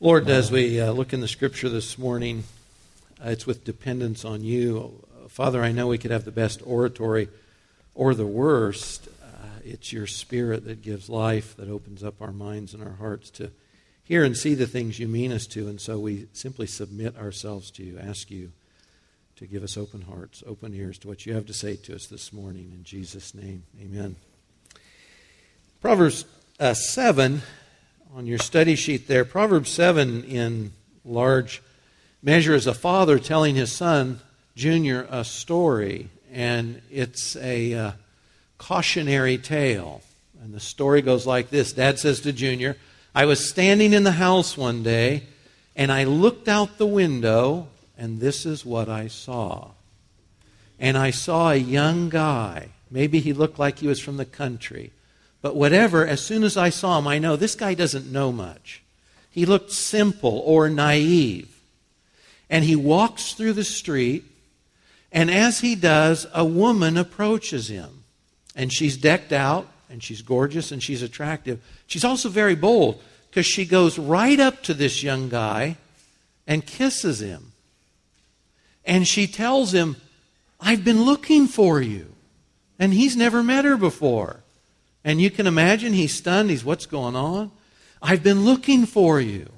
Lord, as we uh, look in the scripture this morning, uh, it's with dependence on you. Father, I know we could have the best oratory or the worst. Uh, it's your spirit that gives life, that opens up our minds and our hearts to hear and see the things you mean us to. And so we simply submit ourselves to you, ask you to give us open hearts, open ears to what you have to say to us this morning. In Jesus' name, amen. Proverbs uh, 7 on your study sheet there, Proverbs 7 in large measure is a father telling his son, Junior, a story. And it's a uh, cautionary tale. And the story goes like this Dad says to Junior, I was standing in the house one day, and I looked out the window, and this is what I saw. And I saw a young guy. Maybe he looked like he was from the country but whatever, as soon as I saw him, I know this guy doesn't know much. He looked simple or naive. And he walks through the street, and as he does, a woman approaches him. And she's decked out, and she's gorgeous, and she's attractive. She's also very bold because she goes right up to this young guy and kisses him. And she tells him, I've been looking for you. And he's never met her before. And you can imagine he's stunned. He's, what's going on? I've been looking for you.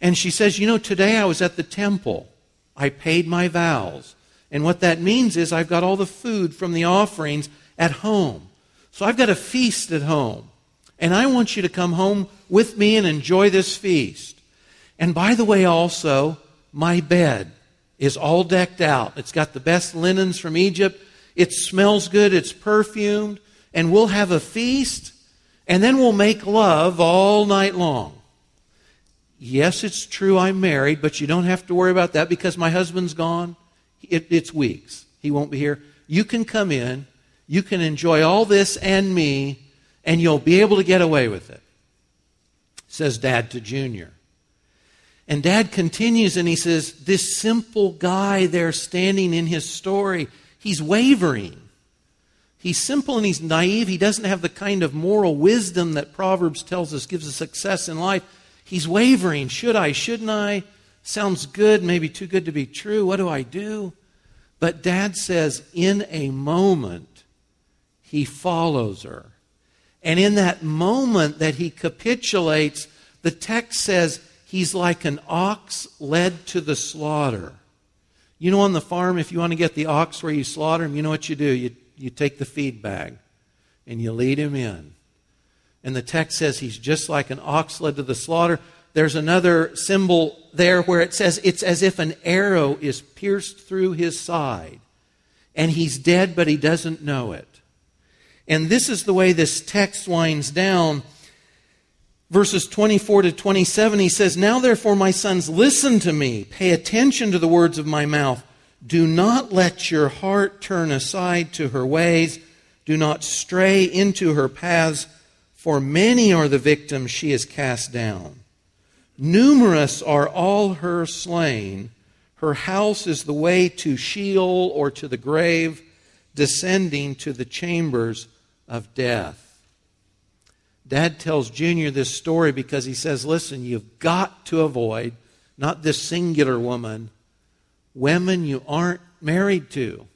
And she says, You know, today I was at the temple. I paid my vows. And what that means is I've got all the food from the offerings at home. So I've got a feast at home. And I want you to come home with me and enjoy this feast. And by the way, also, my bed is all decked out. It's got the best linens from Egypt. It smells good. It's perfumed and we'll have a feast, and then we'll make love all night long. Yes, it's true I'm married, but you don't have to worry about that because my husband's gone. It, it's weeks. He won't be here. You can come in, you can enjoy all this and me, and you'll be able to get away with it, says Dad to Junior. And Dad continues and he says, This simple guy there standing in his story, he's wavering. He's simple and he's naive. He doesn't have the kind of moral wisdom that Proverbs tells us gives us success in life. He's wavering. Should I? Shouldn't I? Sounds good, maybe too good to be true. What do I do? But dad says, in a moment, he follows her. And in that moment that he capitulates, the text says he's like an ox led to the slaughter. You know, on the farm, if you want to get the ox where you slaughter him, you know what you do? You you take the feed bag and you lead him in. And the text says he's just like an ox led to the slaughter. There's another symbol there where it says it's as if an arrow is pierced through his side. And he's dead, but he doesn't know it. And this is the way this text winds down. Verses 24 to 27, he says, Now therefore, my sons, listen to me. Pay attention to the words of my mouth. Do not let your heart turn aside to her ways. Do not stray into her paths, for many are the victims she has cast down. Numerous are all her slain. Her house is the way to Sheol or to the grave, descending to the chambers of death. Dad tells Junior this story because he says, Listen, you've got to avoid not this singular woman, women you aren't married to.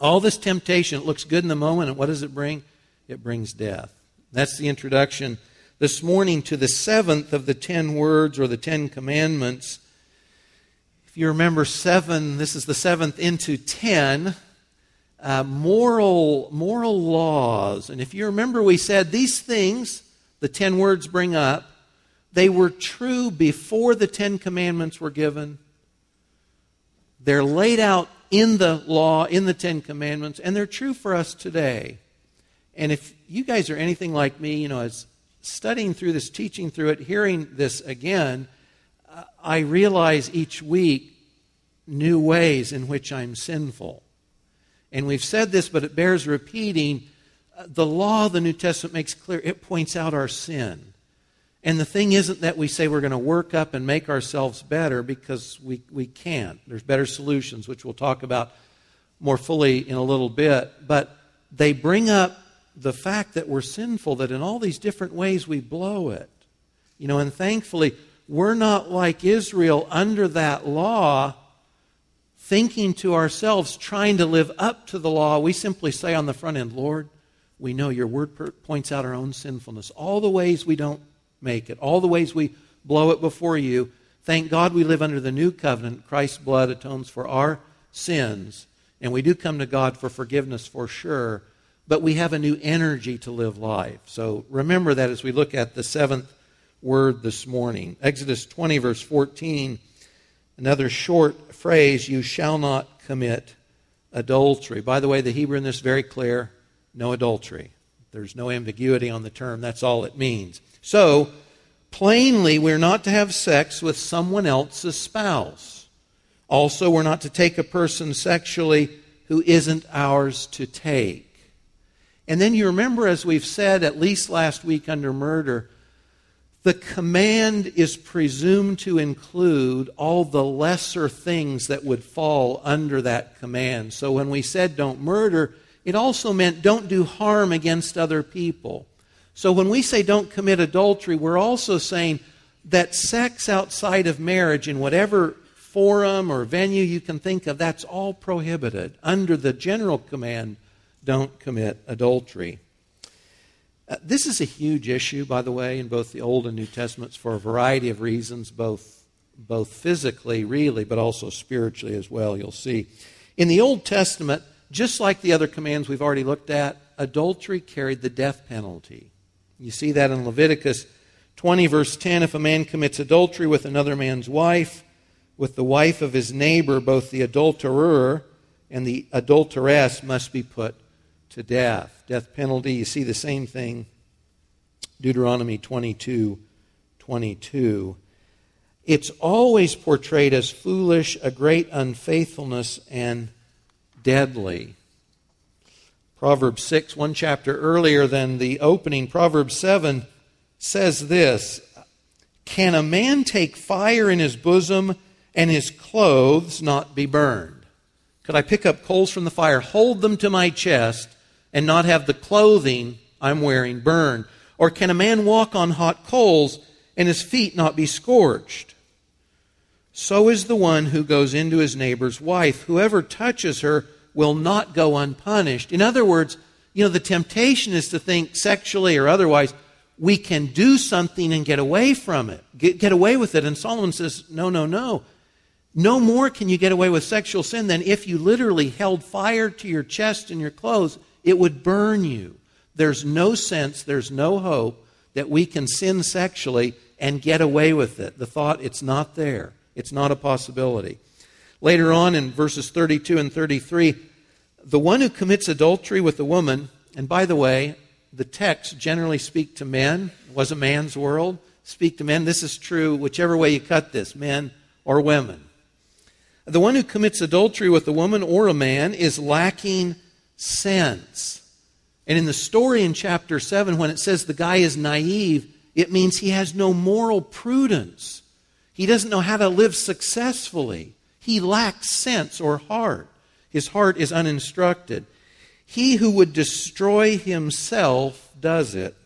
All this temptation, it looks good in the moment, and what does it bring? It brings death. That's the introduction this morning to the seventh of the ten words or the ten commandments. If you remember seven, this is the seventh into ten. Uh, moral moral laws and if you remember we said these things the 10 words bring up they were true before the 10 commandments were given they're laid out in the law, in the Ten Commandments, and they're true for us today. And if you guys are anything like me, you know, as studying through this, teaching through it, hearing this again, I realize each week new ways in which I'm sinful. And we've said this, but it bears repeating. The law of the New Testament makes clear, it points out our sin. And the thing isn't that we say we're going to work up and make ourselves better because we, we can't. There's better solutions, which we'll talk about more fully in a little bit. But they bring up the fact that we're sinful, that in all these different ways we blow it. You know, and thankfully, we're not like Israel under that law, thinking to ourselves, trying to live up to the law. We simply say on the front end, Lord, we know your word points out our own sinfulness, all the ways we don't make it, all the ways we blow it before you. Thank God we live under the new covenant. Christ's blood atones for our sins. And we do come to God for forgiveness for sure, but we have a new energy to live life. So remember that as we look at the seventh word this morning. Exodus 20, verse 14, another short phrase, you shall not commit adultery. By the way, the Hebrew in this is very clear no adultery. There's no ambiguity on the term, that's all it means. So, plainly, we're not to have sex with someone else's spouse. Also, we're not to take a person sexually who isn't ours to take. And then you remember, as we've said at least last week under murder, the command is presumed to include all the lesser things that would fall under that command. So when we said don't murder, it also meant don't do harm against other people. So when we say don't commit adultery, we're also saying that sex outside of marriage, in whatever forum or venue you can think of, that's all prohibited under the general command don't commit adultery. Uh, this is a huge issue, by the way, in both the Old and New Testaments for a variety of reasons, both, both physically, really, but also spiritually as well, you'll see. In the Old Testament, just like the other commands we've already looked at, adultery carried the death penalty. You see that in Leviticus 20, verse 10. If a man commits adultery with another man's wife, with the wife of his neighbor, both the adulterer and the adulteress must be put to death. Death penalty, you see the same thing. Deuteronomy 22 22. It's always portrayed as foolish, a great unfaithfulness, and deadly. Proverbs 6, one chapter earlier than the opening, Proverbs 7 says this Can a man take fire in his bosom and his clothes not be burned? Could I pick up coals from the fire, hold them to my chest, and not have the clothing I'm wearing burned? Or can a man walk on hot coals and his feet not be scorched? So is the one who goes into his neighbor's wife. Whoever touches her will not go unpunished. In other words, you know, the temptation is to think sexually or otherwise, we can do something and get away from it, get, get away with it. And Solomon says, no, no, no. No more can you get away with sexual sin than if you literally held fire to your chest and your clothes it would burn you. There's no sense, there's no hope that we can sin sexually and get away with it. The thought, it's not there. It's not a possibility. Later on in verses 32 and 33, the one who commits adultery with a woman, and by the way, the texts generally speak to men, was a man's world, speak to men. This is true whichever way you cut this, men or women. The one who commits adultery with a woman or a man is lacking sense. And in the story in chapter 7, when it says the guy is naive, it means he has no moral prudence. He doesn't know how to live successfully. He lacks sense or heart. His heart is uninstructed. He who would destroy himself does it.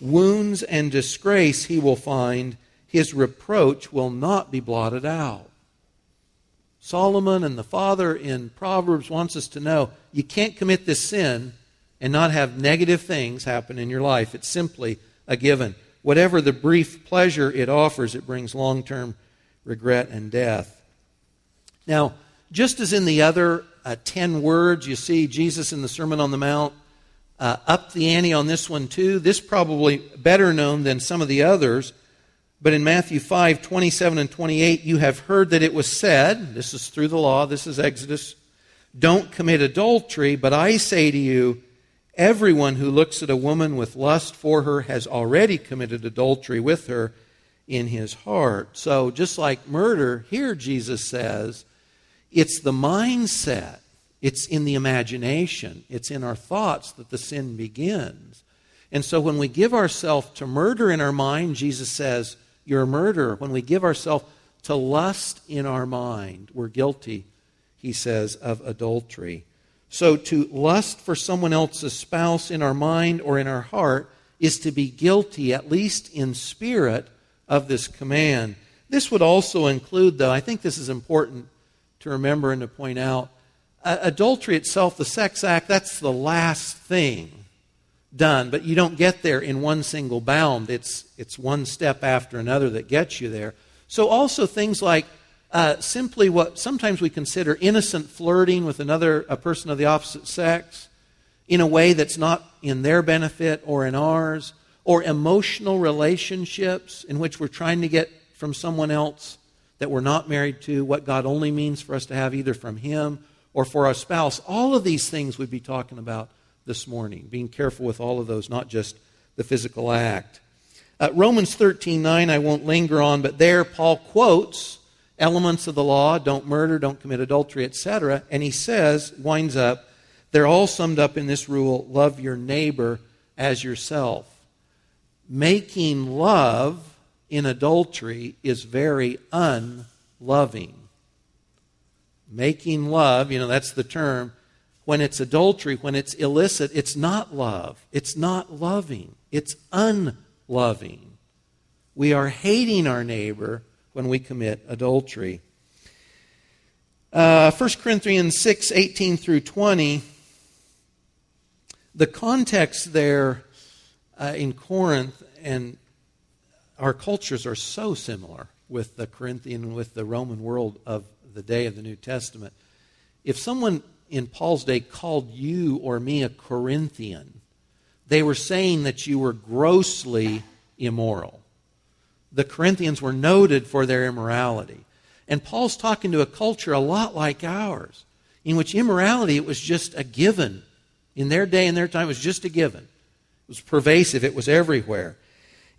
Wounds and disgrace he will find. His reproach will not be blotted out. Solomon and the father in Proverbs wants us to know you can't commit this sin and not have negative things happen in your life. It's simply a given. Whatever the brief pleasure it offers, it brings long term regret and death. Now, just as in the other uh, 10 words, you see Jesus in the Sermon on the Mount uh, up the ante on this one too. This probably better known than some of the others. But in Matthew 5 27 and 28, you have heard that it was said, this is through the law, this is Exodus, don't commit adultery, but I say to you, everyone who looks at a woman with lust for her has already committed adultery with her in his heart. So, just like murder, here Jesus says, it's the mindset, it's in the imagination, it's in our thoughts that the sin begins. And so, when we give ourselves to murder in our mind, Jesus says, you're a murderer. When we give ourselves to lust in our mind, we're guilty, he says, of adultery. So to lust for someone else's spouse in our mind or in our heart is to be guilty, at least in spirit, of this command. This would also include, though, I think this is important to remember and to point out, adultery itself, the sex act, that's the last thing done, but you don't get there in one single bound. It's, it's one step after another that gets you there. So, also things like uh, simply what sometimes we consider innocent flirting with another a person of the opposite sex in a way that's not in their benefit or in ours, or emotional relationships in which we're trying to get from someone else that we're not married to what God only means for us to have either from Him or for our spouse. All of these things we'd be talking about this morning, being careful with all of those, not just the physical act. Uh, Romans 13 9, I won't linger on, but there Paul quotes elements of the law don't murder, don't commit adultery, etc. And he says, winds up, they're all summed up in this rule love your neighbor as yourself. Making love in adultery is very unloving. Making love, you know, that's the term, when it's adultery, when it's illicit, it's not love. It's not loving. It's unloving. We are hating our neighbor when we commit adultery. Uh, 1 Corinthians 6 18 through 20. The context there uh, in Corinth and our cultures are so similar with the Corinthian and with the Roman world of the day of the New Testament. If someone in Paul's day called you or me a Corinthian, they were saying that you were grossly immoral. The Corinthians were noted for their immorality. And Paul's talking to a culture a lot like ours, in which immorality it was just a given. In their day and their time, it was just a given. It was pervasive, it was everywhere.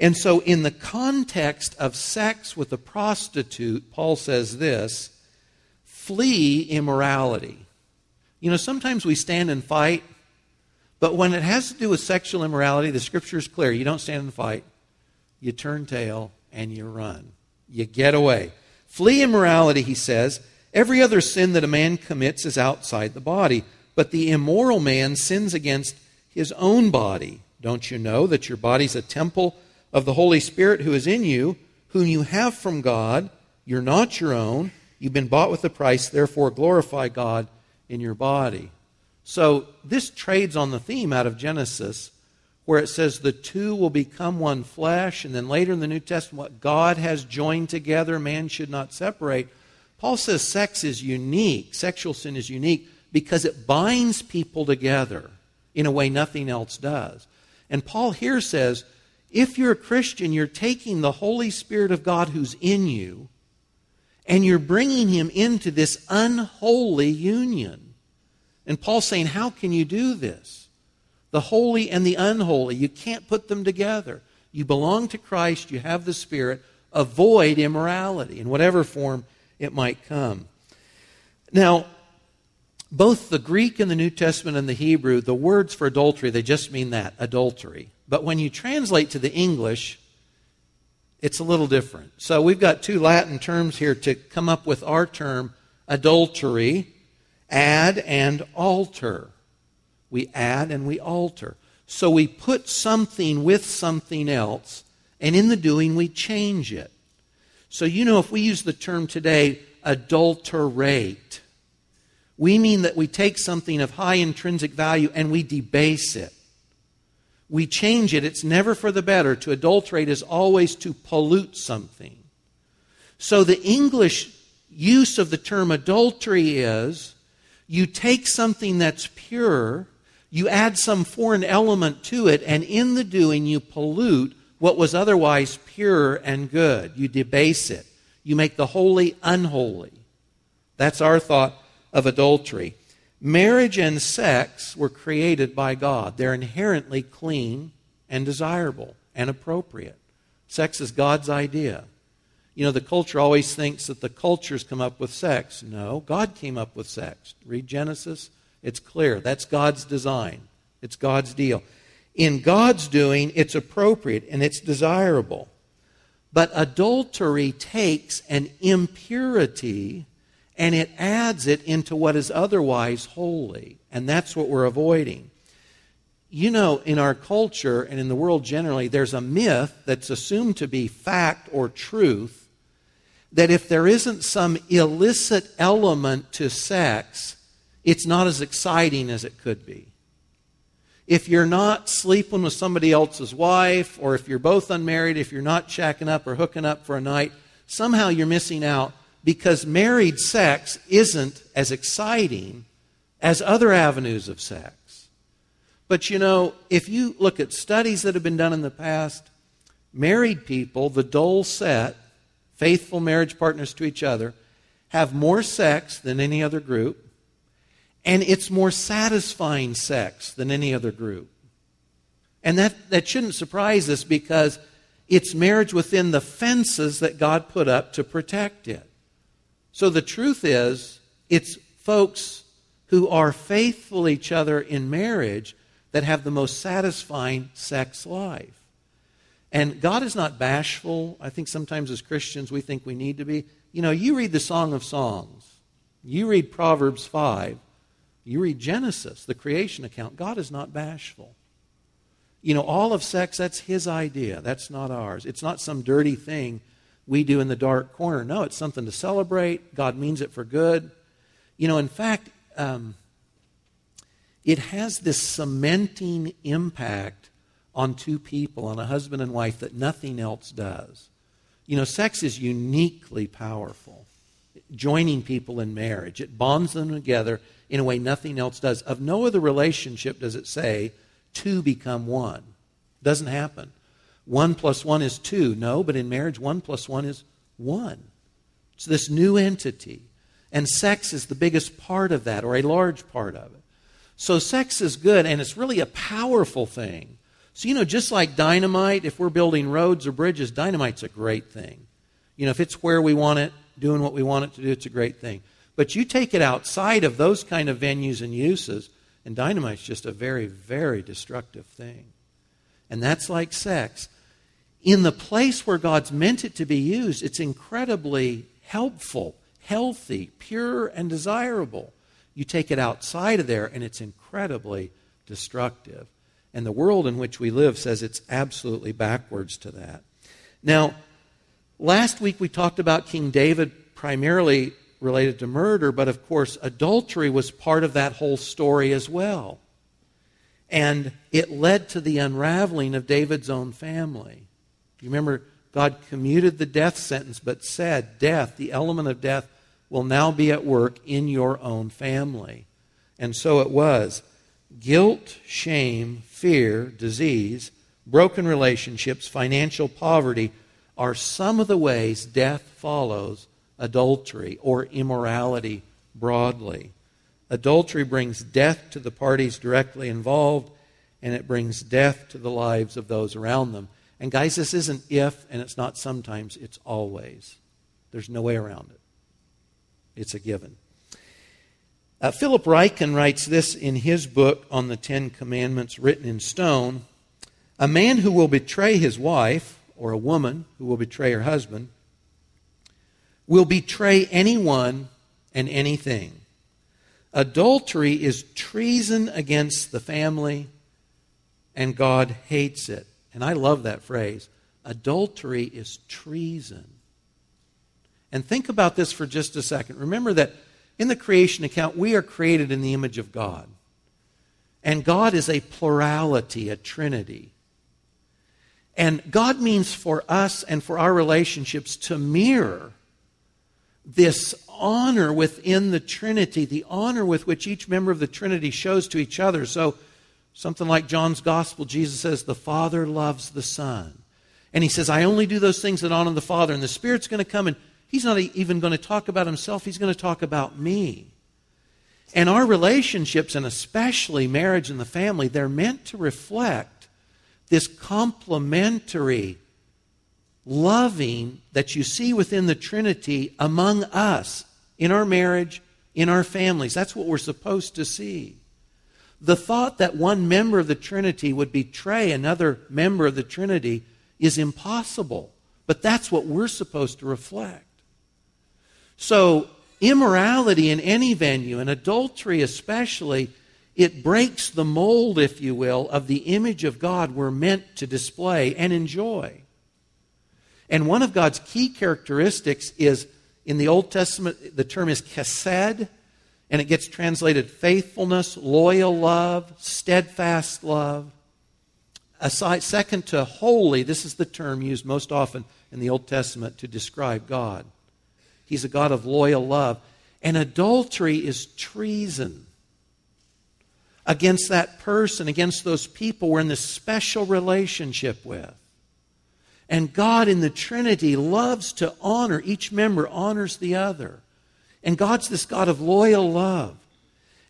And so, in the context of sex with a prostitute, Paul says this flee immorality. You know, sometimes we stand and fight, but when it has to do with sexual immorality, the scripture is clear. You don't stand and fight, you turn tail and you run. You get away. Flee immorality, he says. Every other sin that a man commits is outside the body, but the immoral man sins against his own body. Don't you know that your body's a temple of the Holy Spirit who is in you, whom you have from God? You're not your own. You've been bought with a price, therefore glorify God in your body. So this trades on the theme out of Genesis where it says the two will become one flesh, and then later in the New Testament, what God has joined together, man should not separate. Paul says sex is unique, sexual sin is unique, because it binds people together in a way nothing else does. And Paul here says if you're a Christian, you're taking the Holy Spirit of God who's in you and you're bringing him into this unholy union. And Paul's saying, How can you do this? The holy and the unholy, you can't put them together. You belong to Christ, you have the Spirit. Avoid immorality in whatever form it might come. Now, both the Greek and the New Testament and the Hebrew, the words for adultery, they just mean that, adultery. But when you translate to the English, it's a little different. So we've got two Latin terms here to come up with our term adultery, add and alter. We add and we alter. So we put something with something else, and in the doing, we change it. So, you know, if we use the term today, adulterate, we mean that we take something of high intrinsic value and we debase it we change it, it's never for the better. To adulterate is always to pollute something. So the English use of the term adultery is you take something that's pure, you add some foreign element to it, and in the doing, you pollute what was otherwise pure and good. You debase it. You make the holy unholy. That's our thought of adultery. Marriage and sex were created by God. They're inherently clean and desirable and appropriate. Sex is God's idea. You know, the culture always thinks that the cultures come up with sex. No, God came up with sex. Read Genesis, it's clear. That's God's design, it's God's deal. In God's doing, it's appropriate and it's desirable. But adultery takes an impurity and it adds it into what is otherwise holy. And that's what we're avoiding. you know, in our culture and in the world generally, there's a myth that's assumed to be fact or truth that if there isn't some illicit element to sex, it's not as exciting as it could be. If you're not sleeping with somebody else's wife, or if you're both unmarried, if you're not shacking up or hooking up for a night, somehow you're missing out because married sex isn't as exciting as other avenues of sex. But you know, if you look at studies that have been done in the past, married people, the dole set, faithful marriage partners to each other, have more sex than any other group, and it's more satisfying sex than any other group. And that, that shouldn't surprise us because it's marriage within the fences that God put up to protect it. So the truth is, it's folks who are faithful to each other in marriage that have the most satisfying sex life. And God is not bashful. I think sometimes as Christians we think we need to be. You know, you read the Song of Songs, you read Proverbs 5, you read Genesis, the creation account. God is not bashful. You know, all of sex, that's His idea. That's not ours. It's not some dirty thing we do in the dark corner. No, it's something to celebrate. God means it for good. You know, in fact, um, it has this cementing impact on two people, on a husband and wife, that nothing else does. You know, sex is uniquely powerful, joining people in marriage. It bonds them together in a way nothing else does. Of no other relationship does it say two become one. Doesn't happen. One plus one is two. No, but in marriage, one plus one is one. It's this new entity. And sex is the biggest part of that, or a large part of it. So sex is good, and it's really a powerful thing. So, you know, just like dynamite, if we're building roads or bridges, dynamite's a great thing. You know, if it's where we want it, doing what we want it to do, it's a great thing. But you take it outside of those kind of venues and uses, and dynamite's just a very, very destructive thing. And that's like sex. In the place where God's meant it to be used, it's incredibly helpful, healthy, pure, and desirable. You take it outside of there, and it's incredibly destructive. And the world in which we live says it's absolutely backwards to that. Now, last week we talked about King David primarily related to murder, but of course, adultery was part of that whole story as well. And it led to the unraveling of David's own family. You remember, God commuted the death sentence, but said, Death, the element of death, will now be at work in your own family. And so it was. Guilt, shame, fear, disease, broken relationships, financial poverty are some of the ways death follows adultery or immorality broadly. Adultery brings death to the parties directly involved, and it brings death to the lives of those around them. And, guys, this isn't if, and it's not sometimes, it's always. There's no way around it. It's a given. Uh, Philip Ryken writes this in his book on the Ten Commandments written in stone A man who will betray his wife, or a woman who will betray her husband, will betray anyone and anything. Adultery is treason against the family, and God hates it. And I love that phrase. Adultery is treason. And think about this for just a second. Remember that in the creation account, we are created in the image of God. And God is a plurality, a trinity. And God means for us and for our relationships to mirror this honor within the Trinity, the honor with which each member of the Trinity shows to each other. So, something like John's Gospel, Jesus says, The Father loves the Son. And he says, I only do those things that honor the Father. And the Spirit's going to come and He's not even going to talk about himself, he's going to talk about me. And our relationships, and especially marriage and the family, they're meant to reflect this complementary loving that you see within the Trinity among us, in our marriage, in our families. That's what we're supposed to see. The thought that one member of the Trinity would betray another member of the Trinity is impossible. But that's what we're supposed to reflect. So, immorality in any venue, and adultery especially, it breaks the mold, if you will, of the image of God we're meant to display and enjoy. And one of God's key characteristics is in the Old Testament, the term is chesed, and it gets translated faithfulness, loyal love, steadfast love. Aside, second to holy, this is the term used most often in the Old Testament to describe God. He's a God of loyal love. And adultery is treason against that person, against those people we're in this special relationship with. And God in the Trinity loves to honor, each member honors the other. And God's this God of loyal love.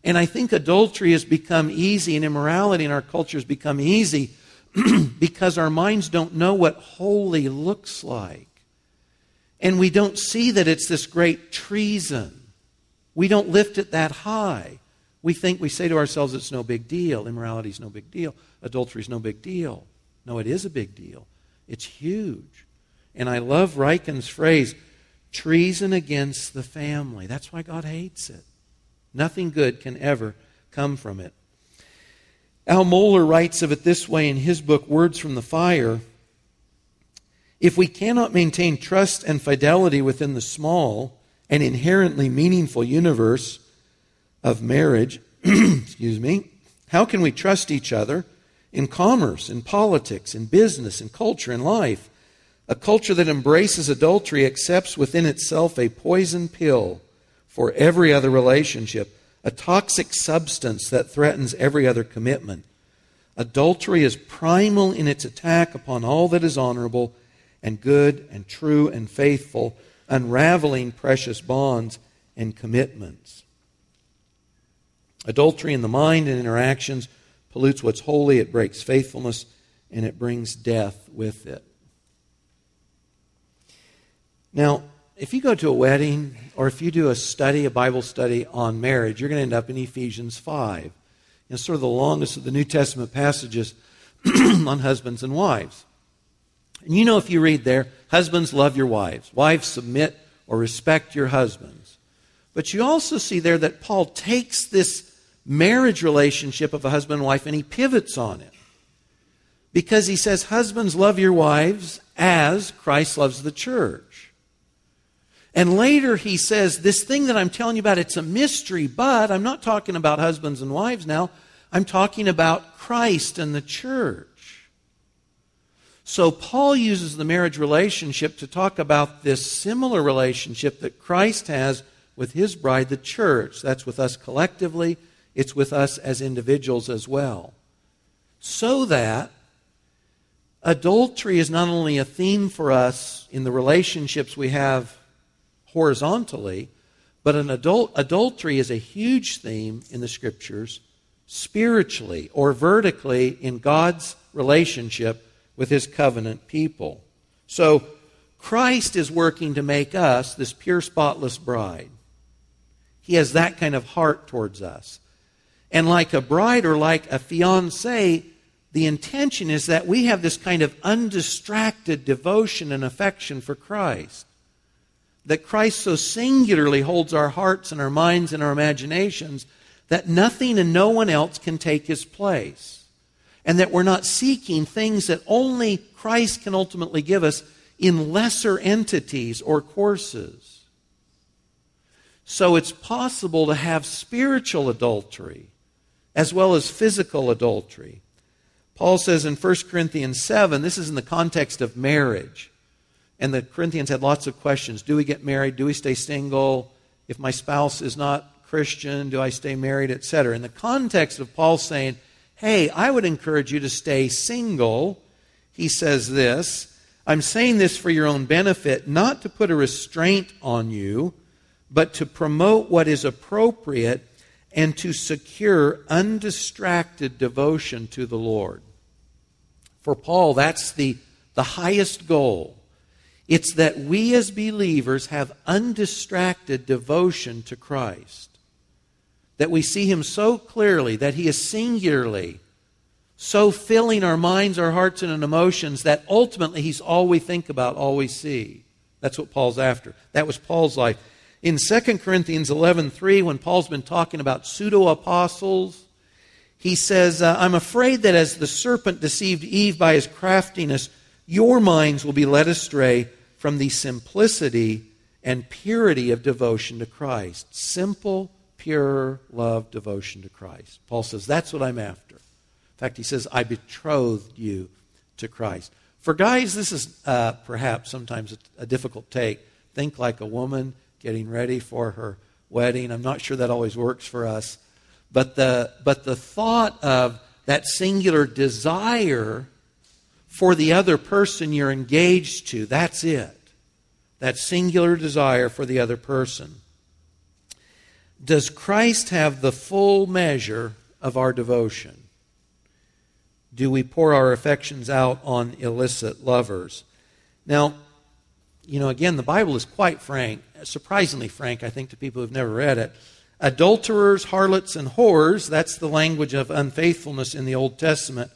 And I think adultery has become easy and immorality in our culture has become easy because our minds don't know what holy looks like. And we don't see that it's this great treason. We don't lift it that high. We think, we say to ourselves, it's no big deal. Immorality is no big deal. Adultery is no big deal. No, it is a big deal. It's huge. And I love Ryken's phrase treason against the family. That's why God hates it. Nothing good can ever come from it. Al Mohler writes of it this way in his book, Words from the Fire. If we cannot maintain trust and fidelity within the small and inherently meaningful universe of marriage, excuse me, how can we trust each other in commerce, in politics, in business, in culture, in life. A culture that embraces adultery accepts within itself a poison pill for every other relationship, a toxic substance that threatens every other commitment. Adultery is primal in its attack upon all that is honorable and good and true and faithful, unraveling precious bonds and commitments. Adultery in the mind and interactions pollutes what's holy, it breaks faithfulness, and it brings death with it. Now, if you go to a wedding or if you do a study, a Bible study on marriage, you're going to end up in Ephesians 5. It's sort of the longest of the New Testament passages on husbands and wives. And you know, if you read there, husbands love your wives, wives submit or respect your husbands. But you also see there that Paul takes this marriage relationship of a husband and wife and he pivots on it. Because he says, Husbands, love your wives as Christ loves the church. And later he says, This thing that I'm telling you about, it's a mystery, but I'm not talking about husbands and wives now. I'm talking about Christ and the church. So Paul uses the marriage relationship to talk about this similar relationship that Christ has with his bride, the church. That's with us collectively it's with us as individuals as well. So that adultery is not only a theme for us in the relationships we have horizontally, but an adult, adultery is a huge theme in the scriptures spiritually or vertically in God's relationship with his covenant people. So Christ is working to make us this pure, spotless bride. He has that kind of heart towards us. And like a bride or like a fiance, the intention is that we have this kind of undistracted devotion and affection for Christ. That Christ so singularly holds our hearts and our minds and our imaginations that nothing and no one else can take his place. And that we're not seeking things that only Christ can ultimately give us in lesser entities or courses. So it's possible to have spiritual adultery as well as physical adultery. Paul says in 1 Corinthians 7, this is in the context of marriage. And the Corinthians had lots of questions. Do we get married? Do we stay single? If my spouse is not Christian, do I stay married, etc. In the context of Paul saying, hey, I would encourage you to stay single, he says this I'm saying this for your own benefit, not to put a restraint on you, but to promote what is appropriate and to secure undistracted devotion to the Lord. For Paul, that's the, the highest goal. It's that we as believers have undistracted devotion to Christ. That we see Him so clearly, that He is singularly so filling our minds, our hearts, and our emotions that ultimately He's all we think about, all we see. That's what Paul's after. That was Paul's life. In 2 Corinthians 11:3 when Paul's been talking about pseudo apostles he says, uh, I'm afraid that as the serpent deceived Eve by his craftiness, your minds will be led astray from the simplicity and purity of devotion to Christ. Simple, pure love, devotion to Christ. Paul says, That's what I'm after. In fact, he says, I betrothed you to Christ. For guys, this is uh, perhaps sometimes a, a difficult take. Think like a woman getting ready for her wedding. I'm not sure that always works for us. But the, but the thought of that singular desire for the other person you're engaged to, that's it. That singular desire for the other person. Does Christ have the full measure of our devotion? Do we pour our affections out on illicit lovers? Now, you know, again, the Bible is quite frank, surprisingly frank, I think, to people who've never read it adulterers, harlots, and whores. That's the language of unfaithfulness in the Old Testament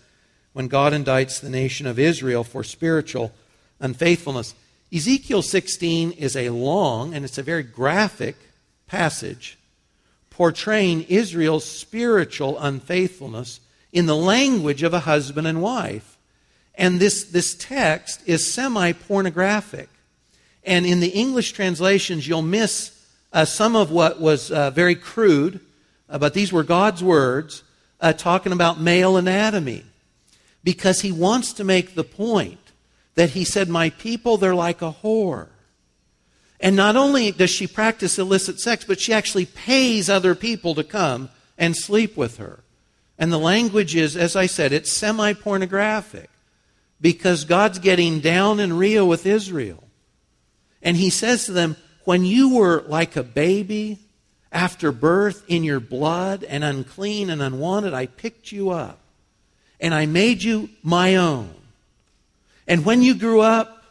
when God indicts the nation of Israel for spiritual unfaithfulness. Ezekiel 16 is a long and it's a very graphic passage portraying Israel's spiritual unfaithfulness in the language of a husband and wife. And this, this text is semi pornographic. And in the English translations, you'll miss uh, some of what was uh, very crude, uh, but these were God's words uh, talking about male anatomy. Because he wants to make the point that he said, My people, they're like a whore. And not only does she practice illicit sex, but she actually pays other people to come and sleep with her. And the language is, as I said, it's semi pornographic because God's getting down and real with Israel. And he says to them, when you were like a baby after birth in your blood and unclean and unwanted, I picked you up and I made you my own. And when you grew up,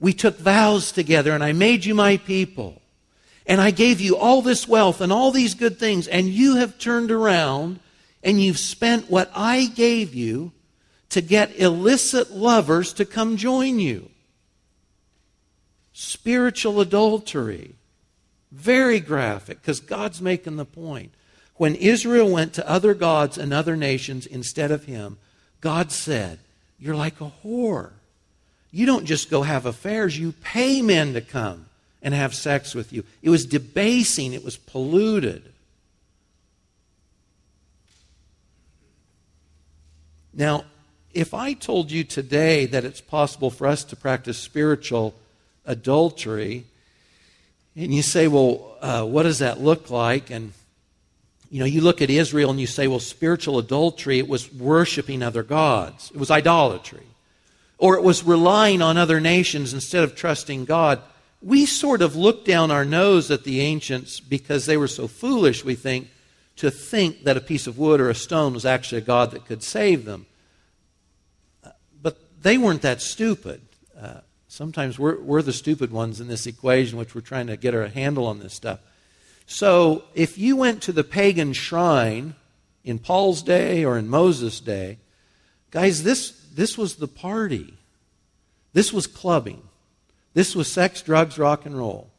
we took vows together and I made you my people. And I gave you all this wealth and all these good things, and you have turned around and you've spent what I gave you to get illicit lovers to come join you spiritual adultery. Very graphic, because God's making the point. When Israel went to other gods and other nations instead of Him, God said, You're like a whore. You don't just go have affairs, you pay men to come and have sex with you. It was debasing, it was polluted. Now, if I told you today that it's possible for us to practice spiritual adultery. And you say, well, uh, what does that look like? And, you know, you look at Israel and you say, well, spiritual adultery, it was worshiping other gods, it was idolatry. Or it was relying on other nations instead of trusting God. We sort of look down our nose at the ancients because they were so foolish, we think, to think that a piece of wood or a stone was actually a God that could save them. But they weren't that stupid. Uh, Sometimes we're, we're the stupid ones in this equation, which we're trying to get our handle on this stuff. So if you went to the pagan shrine in Paul's day or in Moses' day, guys, this, this was the party. This was clubbing. This was sex, drugs, rock and roll.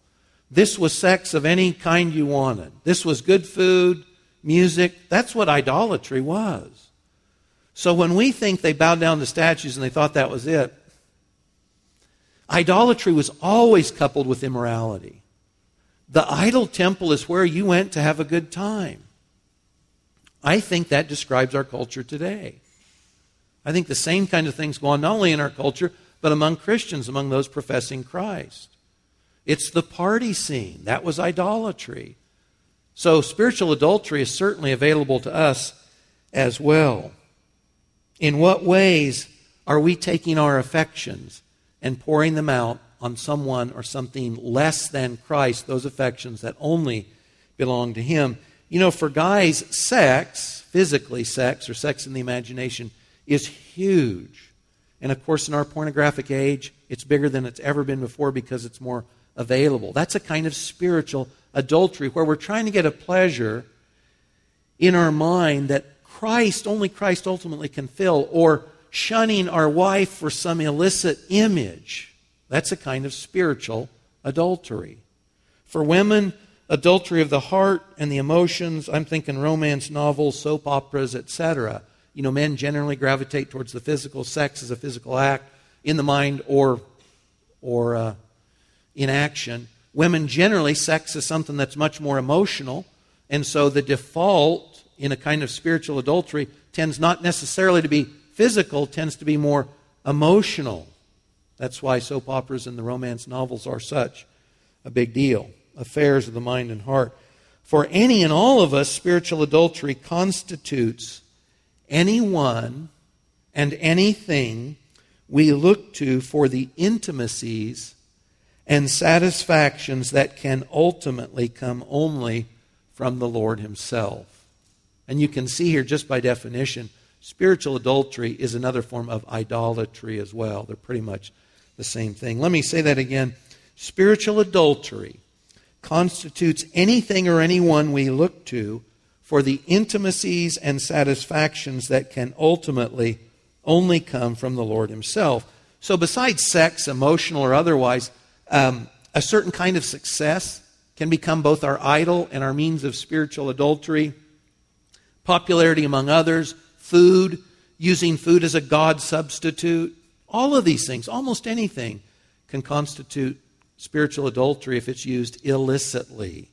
This was sex of any kind you wanted. This was good food, music. That's what idolatry was. So when we think they bowed down to statues and they thought that was it, Idolatry was always coupled with immorality. The idol temple is where you went to have a good time. I think that describes our culture today. I think the same kind of things go on not only in our culture, but among Christians, among those professing Christ. It's the party scene. That was idolatry. So spiritual adultery is certainly available to us as well. In what ways are we taking our affections and pouring them out on someone or something less than Christ, those affections that only belong to Him. You know, for guys, sex, physically sex or sex in the imagination, is huge. And of course, in our pornographic age, it's bigger than it's ever been before because it's more available. That's a kind of spiritual adultery where we're trying to get a pleasure in our mind that Christ, only Christ ultimately can fill, or shunning our wife for some illicit image. That's a kind of spiritual adultery. For women, adultery of the heart and the emotions. I'm thinking romance novels, soap operas, etc. You know, men generally gravitate towards the physical. Sex as a physical act in the mind or, or uh, in action. Women generally, sex is something that's much more emotional. And so the default in a kind of spiritual adultery tends not necessarily to be physical, tends to be more emotional. That's why soap operas and the romance novels are such a big deal. Affairs of the mind and heart. For any and all of us, spiritual adultery constitutes anyone and anything we look to for the intimacies and satisfactions that can ultimately come only from the Lord Himself. And you can see here, just by definition, spiritual adultery is another form of idolatry as well. They're pretty much the same thing. Let me say that again. Spiritual adultery constitutes anything or anyone we look to for the intimacies and satisfactions that can ultimately only come from the Lord Himself. So, besides sex, emotional or otherwise, um, a certain kind of success can become both our idol and our means of spiritual adultery. Popularity among others, food, using food as a God substitute, all of these things, almost anything, can constitute spiritual adultery if it's used illicitly.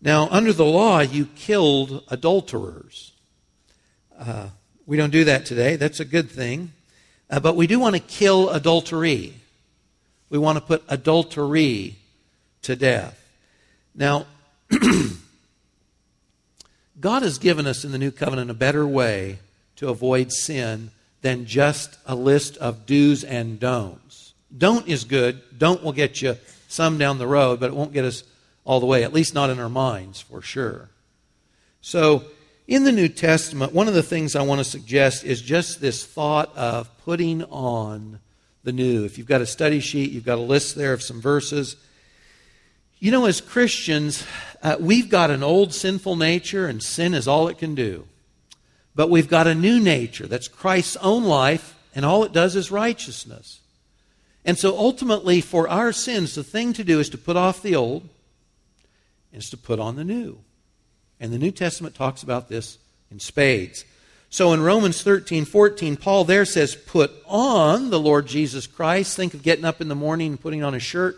Now, under the law, you killed adulterers. Uh, we don't do that today. That's a good thing. Uh, but we do want to kill adultery. We want to put adultery to death. Now, God has given us in the new covenant a better way to avoid sin than just a list of do's and don'ts. Don't is good. Don't will get you some down the road, but it won't get us all the way, at least not in our minds, for sure. So, in the New Testament, one of the things I want to suggest is just this thought of putting on the new. If you've got a study sheet, you've got a list there of some verses. You know, as Christians, uh, we've got an old sinful nature, and sin is all it can do. But we've got a new nature that's Christ's own life, and all it does is righteousness. And so ultimately, for our sins, the thing to do is to put off the old, and to put on the new. And the New Testament talks about this in spades. So in Romans 13, 14, Paul there says, Put on the Lord Jesus Christ. Think of getting up in the morning and putting on a shirt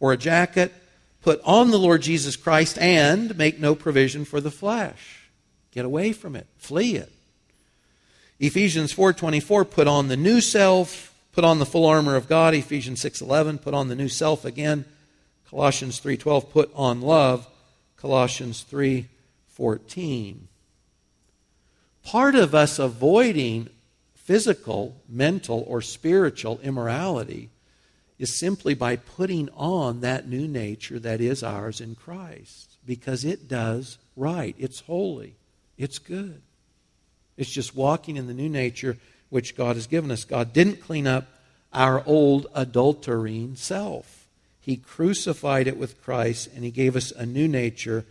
or a jacket. Put on the Lord Jesus Christ and make no provision for the flesh. Get away from it. Flee it. Ephesians 4:24 put on the new self, put on the full armor of God. Ephesians 6:11 put on the new self again. Colossians 3:12 put on love. Colossians 3:14 part of us avoiding physical, mental, or spiritual immorality is simply by putting on that new nature that is ours in Christ because it does right. It's holy. It's good. It's just walking in the new nature which God has given us. God didn't clean up our old adulterine self. He crucified it with Christ and He gave us a new nature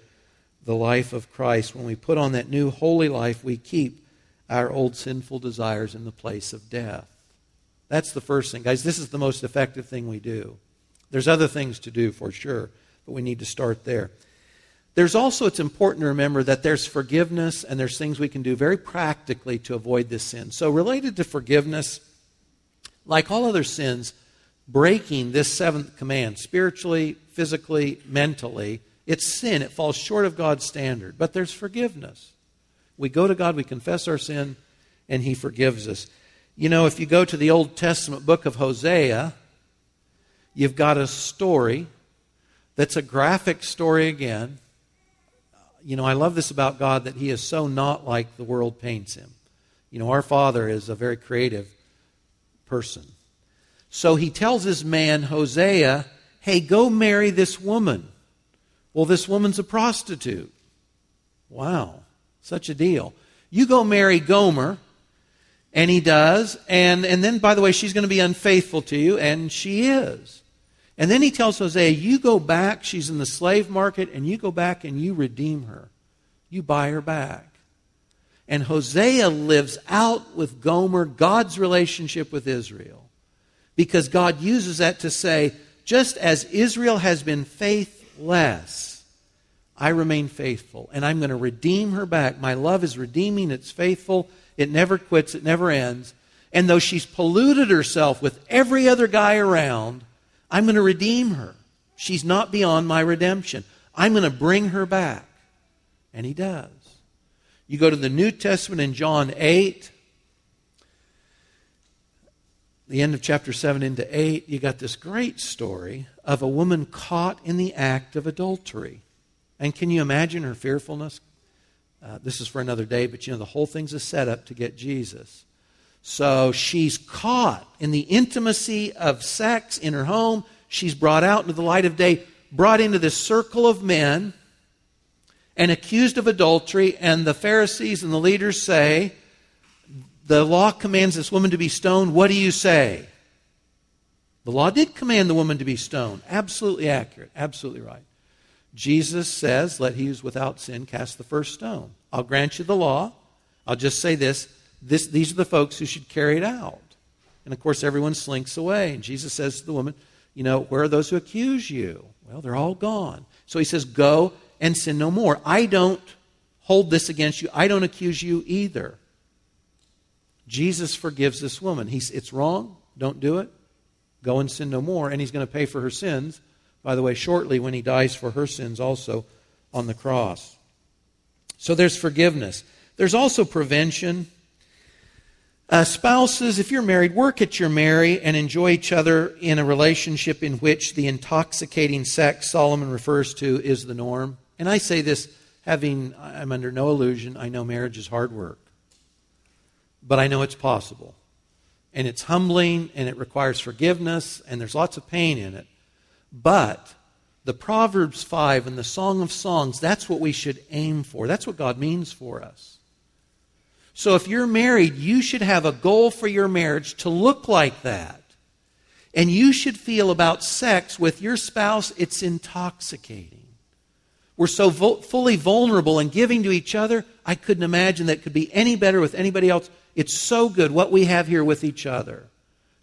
the life of Christ. When we put on that new holy life, we keep our old sinful desires in the place of death. That's the first thing. Guys, this is the most effective thing we do. There's other things to do for sure, but we need to start there. There's also, it's important to remember that there's forgiveness and there's things we can do very practically to avoid this sin. So, related to forgiveness, like all other sins, breaking this seventh command, spiritually, physically, mentally, it's sin. It falls short of God's standard. But there's forgiveness. We go to God, we confess our sin, and He forgives us. You know, if you go to the Old Testament book of Hosea, you've got a story that's a graphic story again. You know, I love this about God that He is so not like the world paints Him. You know, our Father is a very creative person. So He tells his man, Hosea, hey, go marry this woman. Well, this woman's a prostitute. Wow, such a deal. You go marry Gomer, and he does, and, and then, by the way, she's going to be unfaithful to you, and she is. And then he tells Hosea, You go back, she's in the slave market, and you go back and you redeem her. You buy her back. And Hosea lives out with Gomer God's relationship with Israel. Because God uses that to say, just as Israel has been faithless. I remain faithful, and I'm going to redeem her back. My love is redeeming, it's faithful, it never quits, it never ends. And though she's polluted herself with every other guy around, I'm going to redeem her. She's not beyond my redemption. I'm going to bring her back. And he does. You go to the New Testament in John 8, the end of chapter 7 into 8, you got this great story of a woman caught in the act of adultery. And can you imagine her fearfulness? Uh, this is for another day, but you know, the whole thing's a setup to get Jesus. So she's caught in the intimacy of sex in her home. She's brought out into the light of day, brought into this circle of men, and accused of adultery. And the Pharisees and the leaders say, The law commands this woman to be stoned. What do you say? The law did command the woman to be stoned. Absolutely accurate. Absolutely right. Jesus says, Let he who's without sin cast the first stone. I'll grant you the law. I'll just say this this, these are the folks who should carry it out. And of course, everyone slinks away. And Jesus says to the woman, You know, where are those who accuse you? Well, they're all gone. So he says, Go and sin no more. I don't hold this against you. I don't accuse you either. Jesus forgives this woman. He's, it's wrong. Don't do it. Go and sin no more. And he's going to pay for her sins, by the way, shortly when he dies for her sins also on the cross. So there's forgiveness. There's also prevention. Uh, spouses, if you're married, work at your marry and enjoy each other in a relationship in which the intoxicating sex Solomon refers to is the norm. And I say this having, I'm under no illusion, I know marriage is hard work. But I know it's possible. And it's humbling and it requires forgiveness and there's lots of pain in it. But the Proverbs 5 and the Song of Songs, that's what we should aim for. That's what God means for us. So if you're married, you should have a goal for your marriage to look like that. And you should feel about sex with your spouse, it's intoxicating. We're so vo- fully vulnerable and giving to each other, I couldn't imagine that could be any better with anybody else. It's so good what we have here with each other.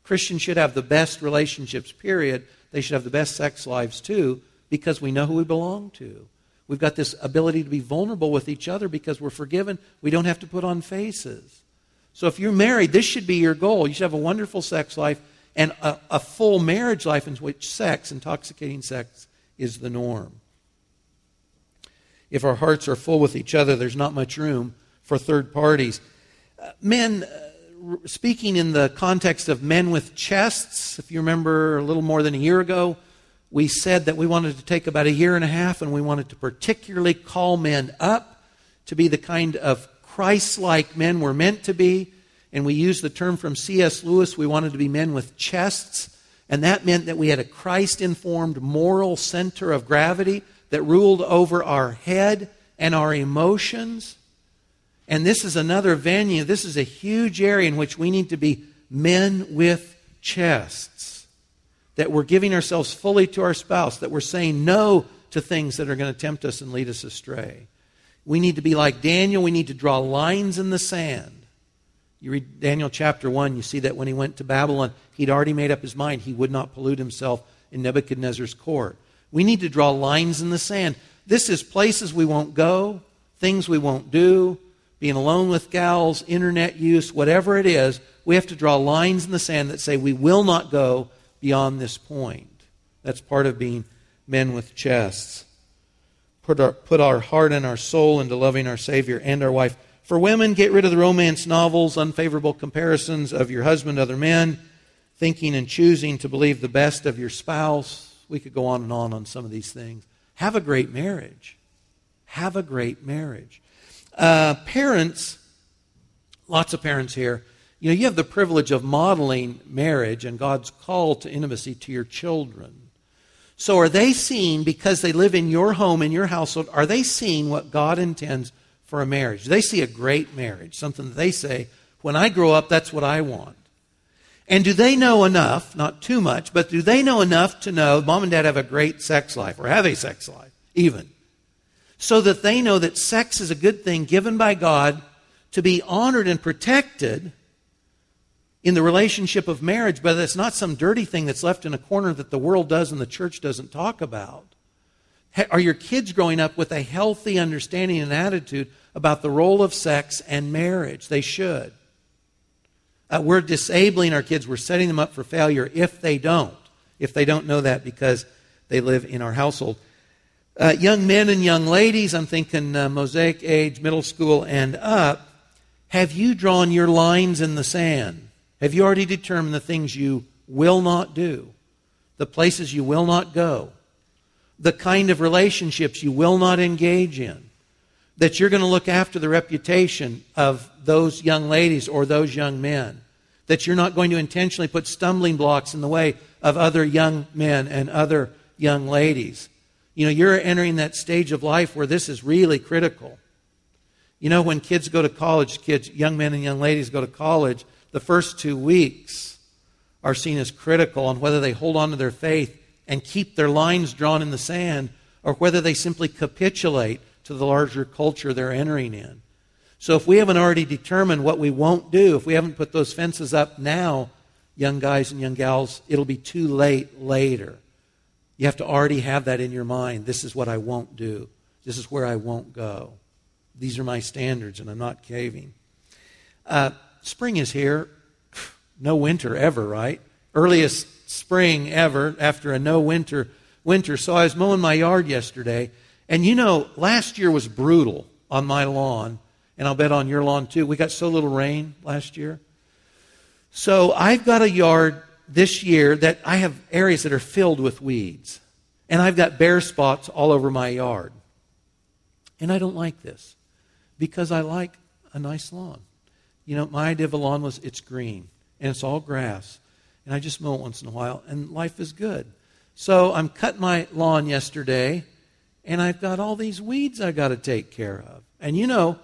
Christians should have the best relationships, period. They should have the best sex lives, too, because we know who we belong to. We've got this ability to be vulnerable with each other because we're forgiven. We don't have to put on faces. So if you're married, this should be your goal. You should have a wonderful sex life and a, a full marriage life in which sex, intoxicating sex, is the norm. If our hearts are full with each other, there's not much room for third parties. Uh, men, uh, speaking in the context of men with chests, if you remember a little more than a year ago, we said that we wanted to take about a year and a half and we wanted to particularly call men up to be the kind of Christ like men we're meant to be. And we used the term from C.S. Lewis we wanted to be men with chests. And that meant that we had a Christ informed moral center of gravity that ruled over our head and our emotions. And this is another venue. This is a huge area in which we need to be men with chests that we're giving ourselves fully to our spouse, that we're saying no to things that are going to tempt us and lead us astray. We need to be like Daniel. We need to draw lines in the sand. You read Daniel chapter 1, you see that when he went to Babylon, he'd already made up his mind he would not pollute himself in Nebuchadnezzar's court. We need to draw lines in the sand. This is places we won't go, things we won't do, being alone with gals, internet use, whatever it is. We have to draw lines in the sand that say we will not go beyond this point. That's part of being men with chests. Put our, put our heart and our soul into loving our Savior and our wife. For women, get rid of the romance novels, unfavorable comparisons of your husband to other men, thinking and choosing to believe the best of your spouse. We could go on and on on some of these things. Have a great marriage. Have a great marriage. Uh, parents, lots of parents here, you know, you have the privilege of modeling marriage and God's call to intimacy to your children. So are they seeing, because they live in your home, in your household, are they seeing what God intends for a marriage? They see a great marriage, something that they say, when I grow up, that's what I want. And do they know enough, not too much, but do they know enough to know mom and dad have a great sex life, or have a sex life, even, so that they know that sex is a good thing given by God to be honored and protected in the relationship of marriage, but it's not some dirty thing that's left in a corner that the world does and the church doesn't talk about. Are your kids growing up with a healthy understanding and attitude about the role of sex and marriage? They should. Uh, we're disabling our kids. We're setting them up for failure if they don't. If they don't know that because they live in our household. Uh, young men and young ladies, I'm thinking uh, Mosaic age, middle school, and up, have you drawn your lines in the sand? Have you already determined the things you will not do, the places you will not go, the kind of relationships you will not engage in? That you're going to look after the reputation of those young ladies or those young men. That you're not going to intentionally put stumbling blocks in the way of other young men and other young ladies. You know, you're entering that stage of life where this is really critical. You know, when kids go to college, kids, young men and young ladies go to college, the first two weeks are seen as critical on whether they hold on to their faith and keep their lines drawn in the sand or whether they simply capitulate to the larger culture they're entering in. So if we haven't already determined what we won't do, if we haven't put those fences up now, young guys and young gals, it'll be too late later. You have to already have that in your mind. This is what I won't do. This is where I won't go. These are my standards, and I'm not caving. Uh, spring is here. No winter ever, right? Earliest spring ever after a no winter winter. So I was mowing my yard yesterday, and you know, last year was brutal on my lawn, and I'll bet on your lawn too. We got so little rain last year. So I've got a yard this year that I have areas that are filled with weeds. And I've got bare spots all over my yard. And I don't like this because I like a nice lawn. You know, my idea of a lawn was it's green and it's all grass. And I just mow it once in a while, and life is good. So I'm cutting my lawn yesterday, and I've got all these weeds I got to take care of. And you know,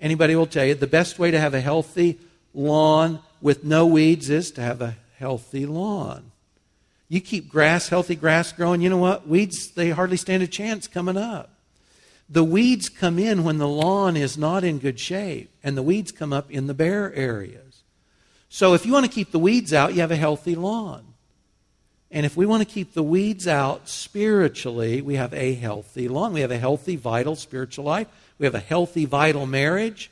anybody will tell you the best way to have a healthy lawn with no weeds is to have a healthy lawn. You keep grass, healthy grass growing, you know what? Weeds, they hardly stand a chance coming up. The weeds come in when the lawn is not in good shape, and the weeds come up in the bare areas. So if you want to keep the weeds out, you have a healthy lawn. And if we want to keep the weeds out spiritually, we have a healthy lawn. We have a healthy, vital spiritual life. We have a healthy, vital marriage.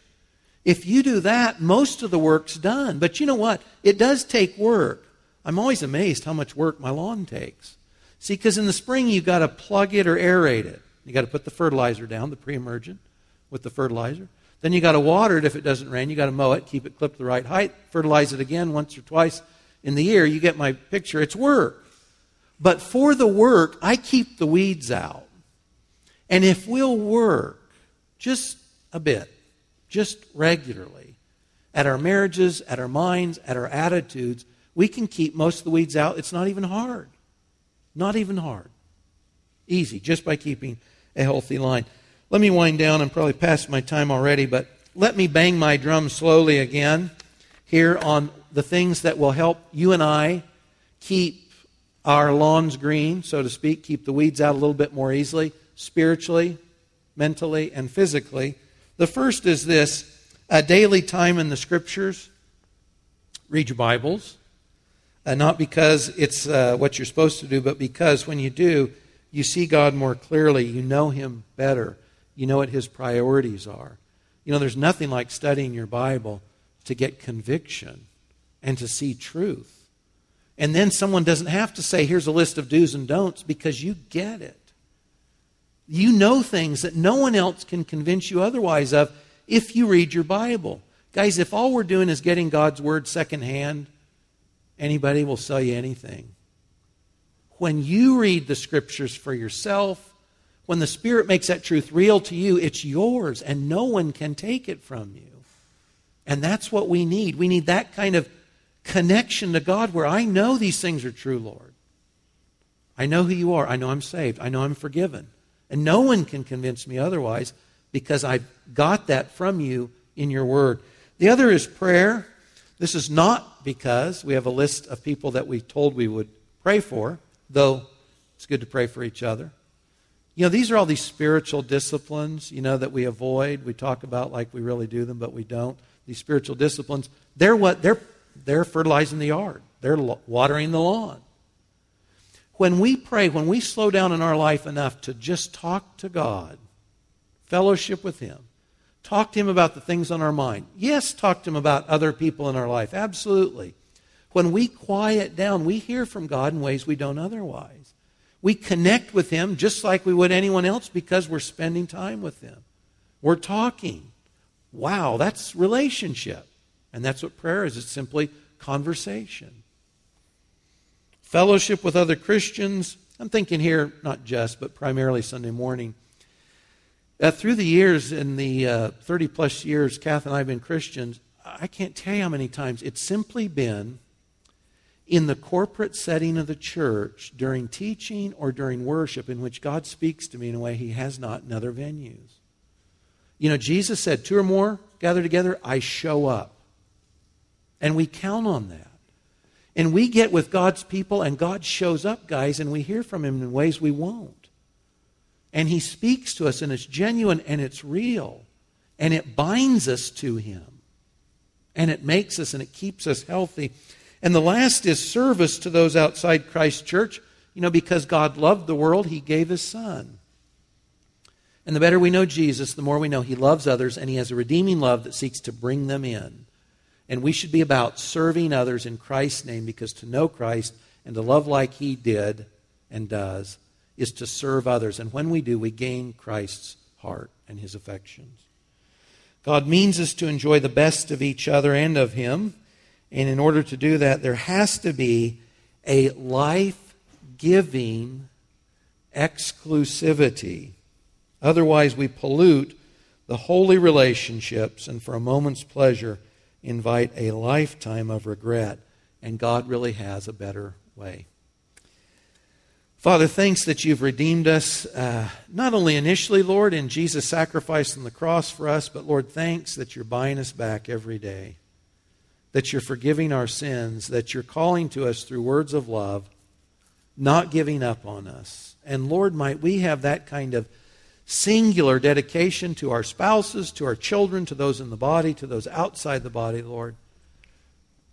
If you do that, most of the work's done. But you know what? It does take work. I'm always amazed how much work my lawn takes. See, because in the spring you've got to plug it or aerate it. You've got to put the fertilizer down, the pre-emergent, with the fertilizer. Then you've got to water it if it doesn't rain. You've got to mow it, keep it clipped the right height, fertilize it again once or twice in the year. You get my picture. It's work. But for the work, I keep the weeds out. And if we'll work just a bit, just regularly, at our marriages, at our minds, at our attitudes, we can keep most of the weeds out. It's not even hard. Not even hard. Easy, just by keeping a healthy line. Let me wind down. I'm probably past my time already, but let me bang my drum slowly again here on the things that will help you and I keep our lawns green, so to speak, keep the weeds out a little bit more easily, spiritually, mentally, and physically. The first is this a daily time in the scriptures. Read your Bibles. Uh, not because it's uh, what you're supposed to do, but because when you do, you see God more clearly. You know Him better. You know what His priorities are. You know, there's nothing like studying your Bible to get conviction and to see truth. And then someone doesn't have to say, here's a list of do's and don'ts, because you get it. You know things that no one else can convince you otherwise of if you read your Bible. Guys, if all we're doing is getting God's Word secondhand, anybody will sell you anything. When you read the Scriptures for yourself, when the Spirit makes that truth real to you, it's yours and no one can take it from you. And that's what we need. We need that kind of connection to God where I know these things are true, Lord. I know who you are. I know I'm saved. I know I'm forgiven. And no one can convince me otherwise because I got that from you in your word. The other is prayer. This is not because we have a list of people that we told we would pray for, though it's good to pray for each other. You know, these are all these spiritual disciplines, you know, that we avoid. We talk about like we really do them, but we don't. These spiritual disciplines, they're what they're they're fertilizing the yard. They're watering the lawn. When we pray, when we slow down in our life enough to just talk to God, fellowship with Him, talk to Him about the things on our mind. Yes, talk to Him about other people in our life. Absolutely. When we quiet down, we hear from God in ways we don't otherwise. We connect with Him just like we would anyone else because we're spending time with Him. We're talking. Wow, that's relationship. And that's what prayer is it's simply conversation. Fellowship with other Christians. I'm thinking here, not just, but primarily Sunday morning. Uh, through the years, in the uh, 30 plus years Kath and I have been Christians, I can't tell you how many times it's simply been in the corporate setting of the church during teaching or during worship in which God speaks to me in a way he has not in other venues. You know, Jesus said, Two or more gather together, I show up. And we count on that. And we get with God's people, and God shows up, guys, and we hear from Him in ways we won't. And He speaks to us, and it's genuine and it's real. And it binds us to Him. And it makes us and it keeps us healthy. And the last is service to those outside Christ's church. You know, because God loved the world, He gave His Son. And the better we know Jesus, the more we know He loves others and He has a redeeming love that seeks to bring them in. And we should be about serving others in Christ's name because to know Christ and to love like He did and does is to serve others. And when we do, we gain Christ's heart and His affections. God means us to enjoy the best of each other and of Him. And in order to do that, there has to be a life giving exclusivity Otherwise, we pollute the holy relationships and for a moment's pleasure invite a lifetime of regret. And God really has a better way. Father, thanks that you've redeemed us, uh, not only initially, Lord, in Jesus' sacrifice on the cross for us, but Lord, thanks that you're buying us back every day, that you're forgiving our sins, that you're calling to us through words of love, not giving up on us. And Lord, might we have that kind of singular dedication to our spouses, to our children, to those in the body, to those outside the body, Lord.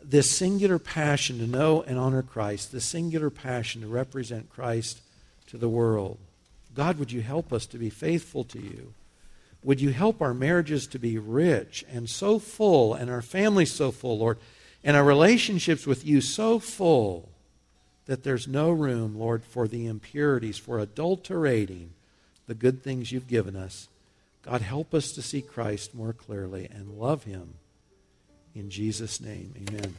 This singular passion to know and honor Christ, this singular passion to represent Christ to the world. God, would you help us to be faithful to you? Would you help our marriages to be rich and so full, and our families so full, Lord, and our relationships with you so full that there's no room, Lord, for the impurities, for adulterating the good things you've given us. God, help us to see Christ more clearly and love him. In Jesus' name, amen.